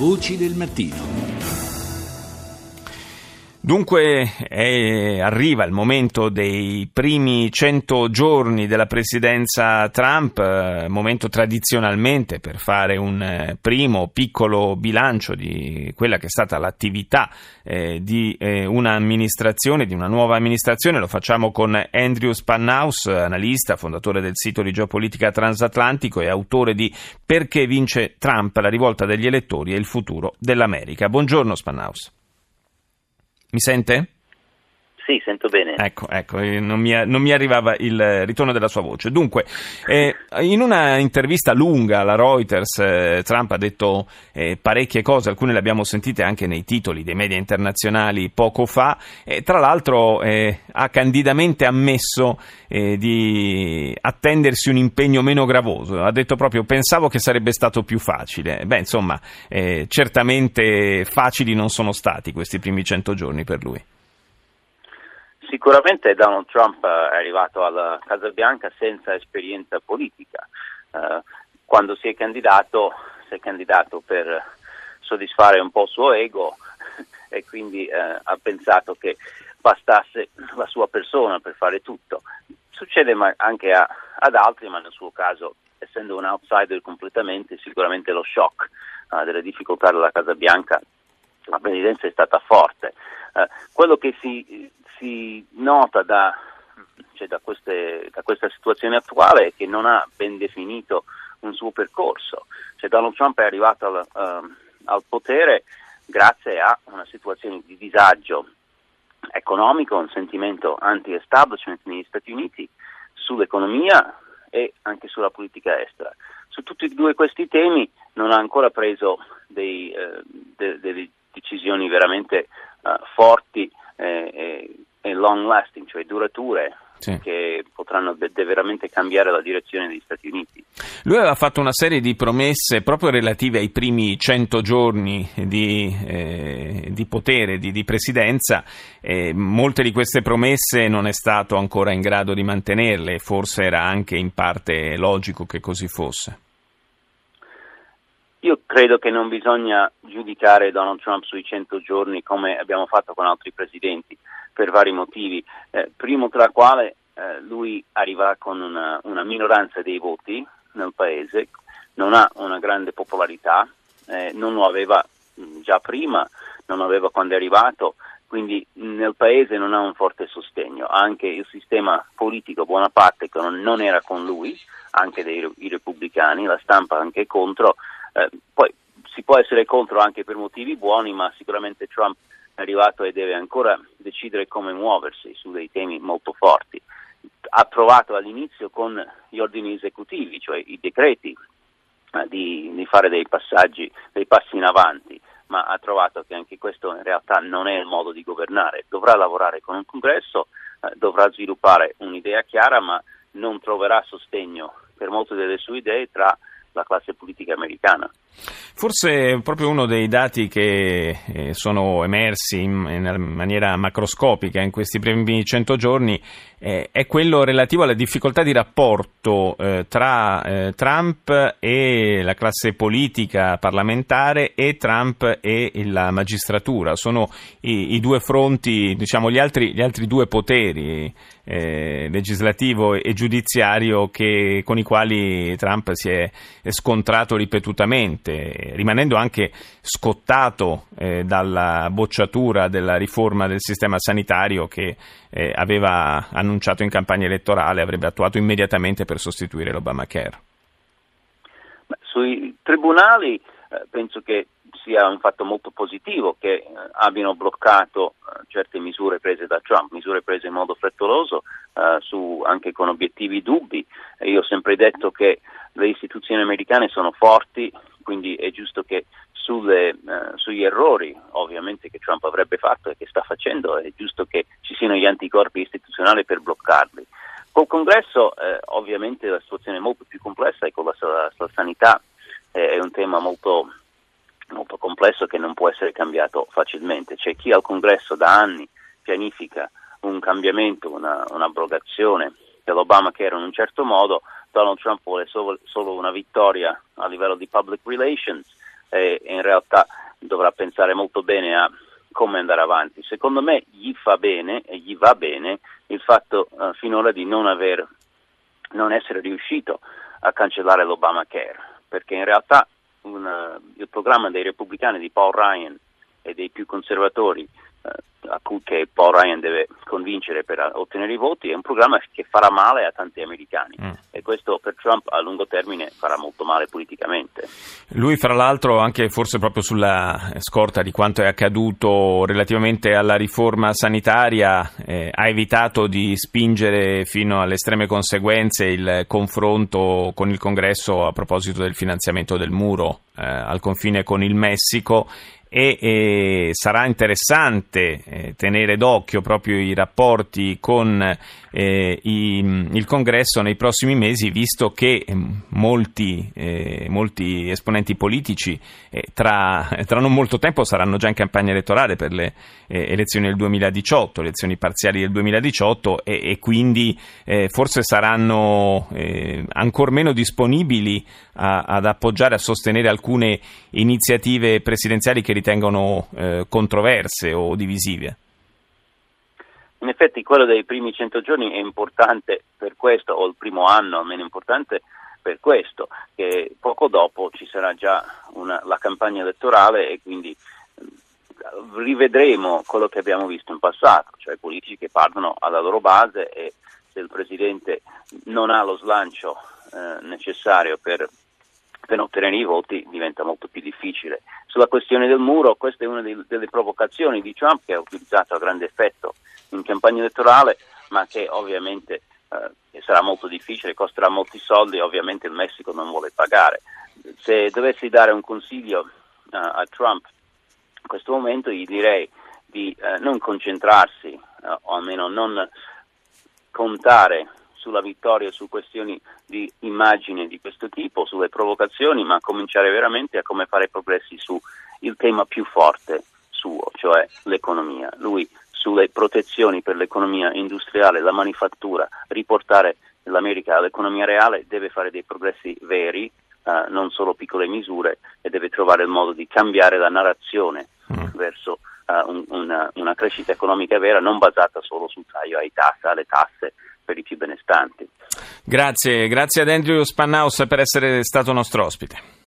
Voci del mattino. Dunque è, arriva il momento dei primi 100 giorni della presidenza Trump, eh, momento tradizionalmente per fare un eh, primo piccolo bilancio di quella che è stata l'attività eh, di eh, un'amministrazione, di una nuova amministrazione. Lo facciamo con Andrew Spanhaus, analista, fondatore del sito di geopolitica transatlantico e autore di Perché vince Trump, la rivolta degli elettori e il futuro dell'America. Buongiorno Spanhaus. Mi sente? Sì, sento bene. Ecco, ecco non, mi, non, mi, arrivava il ritorno della sua voce. Dunque, eh, in una intervista lunga alla Reuters, eh, Trump ha detto eh, parecchie cose, alcune le abbiamo sentite anche nei titoli dei media internazionali poco fa, tra l'altro eh, ha candidamente ammesso eh, di attendersi un impegno meno gravoso. Ha detto proprio, pensavo che sarebbe stato più facile. Beh, insomma, eh, certamente facili non sono stati questi primi cento giorni per lui. Sicuramente Donald Trump è arrivato alla Casa Bianca senza esperienza politica. Uh, quando si è candidato, si è candidato per soddisfare un po' il suo ego e quindi uh, ha pensato che bastasse la sua persona per fare tutto. Succede anche a, ad altri, ma nel suo caso, essendo un outsider completamente, sicuramente lo shock uh, delle difficoltà della Casa Bianca, la presidenza è stata forte. Quello che si si nota da, cioè da, queste, da, questa situazione attuale è che non ha ben definito un suo percorso. Cioè Donald Trump è arrivato al, uh, al potere grazie a una situazione di disagio economico, un sentimento anti-establishment negli Stati Uniti sull'economia e anche sulla politica estera. Su tutti e due questi temi non ha ancora preso dei, eh, de, delle decisioni veramente forti eh, e long lasting, cioè durature, sì. che potranno veramente cambiare la direzione degli Stati Uniti. Lui aveva fatto una serie di promesse proprio relative ai primi 100 giorni di, eh, di potere, di, di presidenza, e molte di queste promesse non è stato ancora in grado di mantenerle, forse era anche in parte logico che così fosse. Io credo che non bisogna giudicare Donald Trump sui 100 giorni come abbiamo fatto con altri presidenti per vari motivi, eh, primo tra quali eh, lui arriva con una, una, minoranza dei voti nel paese, non ha una grande popolarità, eh, non lo aveva mm, già prima, non lo aveva quando è arrivato, quindi nel paese non ha un forte sostegno, anche il sistema politico buona parte che non era con lui, anche dei i repubblicani, la stampa anche contro, eh, poi si può essere contro anche per motivi buoni, ma sicuramente Trump è arrivato e deve ancora decidere come muoversi su dei temi molto forti. Ha provato all'inizio con gli ordini esecutivi, cioè i decreti, eh, di, di, fare dei passaggi, dei passi in avanti, ma ha trovato che anche questo in realtà non è il modo di governare. Dovrà lavorare con un congresso, eh, dovrà sviluppare un'idea chiara, ma non troverà sostegno per molte delle sue idee tra la classe politica americana. Forse proprio uno dei dati che eh, sono emersi in, maniera macroscopica in questi primi 100 giorni eh, è quello relativo alla difficoltà di rapporto eh, tra Trump e la classe politica parlamentare e Trump e la magistratura. Sono i, due fronti, diciamo gli altri, gli altri due poteri legislativo e giudiziario che, con i quali Trump si è scontrato ripetutamente rimanendo anche scottato eh, dalla bocciatura della riforma del sistema sanitario che eh, aveva annunciato in campagna elettorale avrebbe attuato immediatamente per sostituire l'Obamacare. Sui tribunali eh, penso che sia un fatto molto positivo che eh, abbiano bloccato eh, certe misure prese da Trump, misure prese in modo frettoloso, eh, su, anche con obiettivi dubbi. Io ho sempre detto che le istituzioni americane sono forti, quindi è giusto che sulle, eh, sugli errori ovviamente che Trump avrebbe fatto e che sta facendo, è giusto che ci siano gli anticorpi istituzionali per bloccarli. Col congresso eh, ovviamente la situazione è molto più complessa e con la, la, la sanità eh, è un tema molto, molto complesso che non può essere cambiato facilmente. C'è chi al congresso da anni pianifica un cambiamento, una, un'abrogazione dell'Obama che era in un certo modo, Donald Trump vuole solo, solo una vittoria a livello di public relations, e in realtà dovrà pensare molto bene a come andare avanti. Secondo me gli fa bene e gli va bene il fatto uh, finora di non, aver, non essere riuscito a cancellare l'Obamacare, perché in realtà un, uh, il programma dei repubblicani di Paul Ryan e dei più conservatori a cui Paul Ryan deve convincere per ottenere i voti, è un programma che farà male a tanti americani mm. E questo per Trump a lungo termine farà molto male politicamente. Lui fra l'altro anche forse proprio sulla scorta di quanto è accaduto relativamente alla riforma sanitaria eh, ha evitato di spingere fino alle estreme conseguenze il confronto con il Congresso a proposito del finanziamento del muro eh, al confine con il Messico e, e sarà interessante eh, tenere d'occhio proprio i rapporti con eh, i, il Congresso nei prossimi mesi, visto che eh, molti, eh, molti esponenti politici eh, tra, tra, non molto tempo saranno già in campagna elettorale per le eh, elezioni del 2018, elezioni parziali del 2018 e, e quindi forse saranno ancora meno disponibili a, ad appoggiare, a sostenere alcune iniziative presidenziali che ritengono eh, controverse o divisive? In effetti quello dei primi 100 giorni è importante per questo, o il primo anno almeno importante per questo, che poco dopo ci sarà già una, la campagna elettorale e quindi mm, rivedremo quello che abbiamo visto in passato, cioè politici che parlano alla loro base e se il Presidente non ha lo slancio eh, necessario per per ottenere i voti diventa molto più difficile. Sulla questione del muro, questa è una delle provocazioni di Trump che ha utilizzato a grande effetto in campagna elettorale, ma che ovviamente eh, sarà molto difficile, costerà molti soldi e ovviamente il Messico non vuole pagare. Se dovessi dare un consiglio eh, a Trump in questo momento gli direi di eh, non concentrarsi eh, o almeno non contare sulla vittoria su questioni di immagine di questo tipo, sulle provocazioni, ma cominciare veramente a come fare progressi sul tema più forte suo, cioè l'economia. Lui sulle protezioni per l'economia industriale, la manifattura, riportare l'America all'economia reale, deve fare dei progressi veri, eh, non solo piccole misure, e deve trovare il modo di cambiare la narrazione mm. verso un, una, una, crescita economica vera, non basata solo sul taglio ai tasse, alle tasse per i più benestanti. Grazie, grazie ad Andrew Spannaus per essere stato nostro ospite.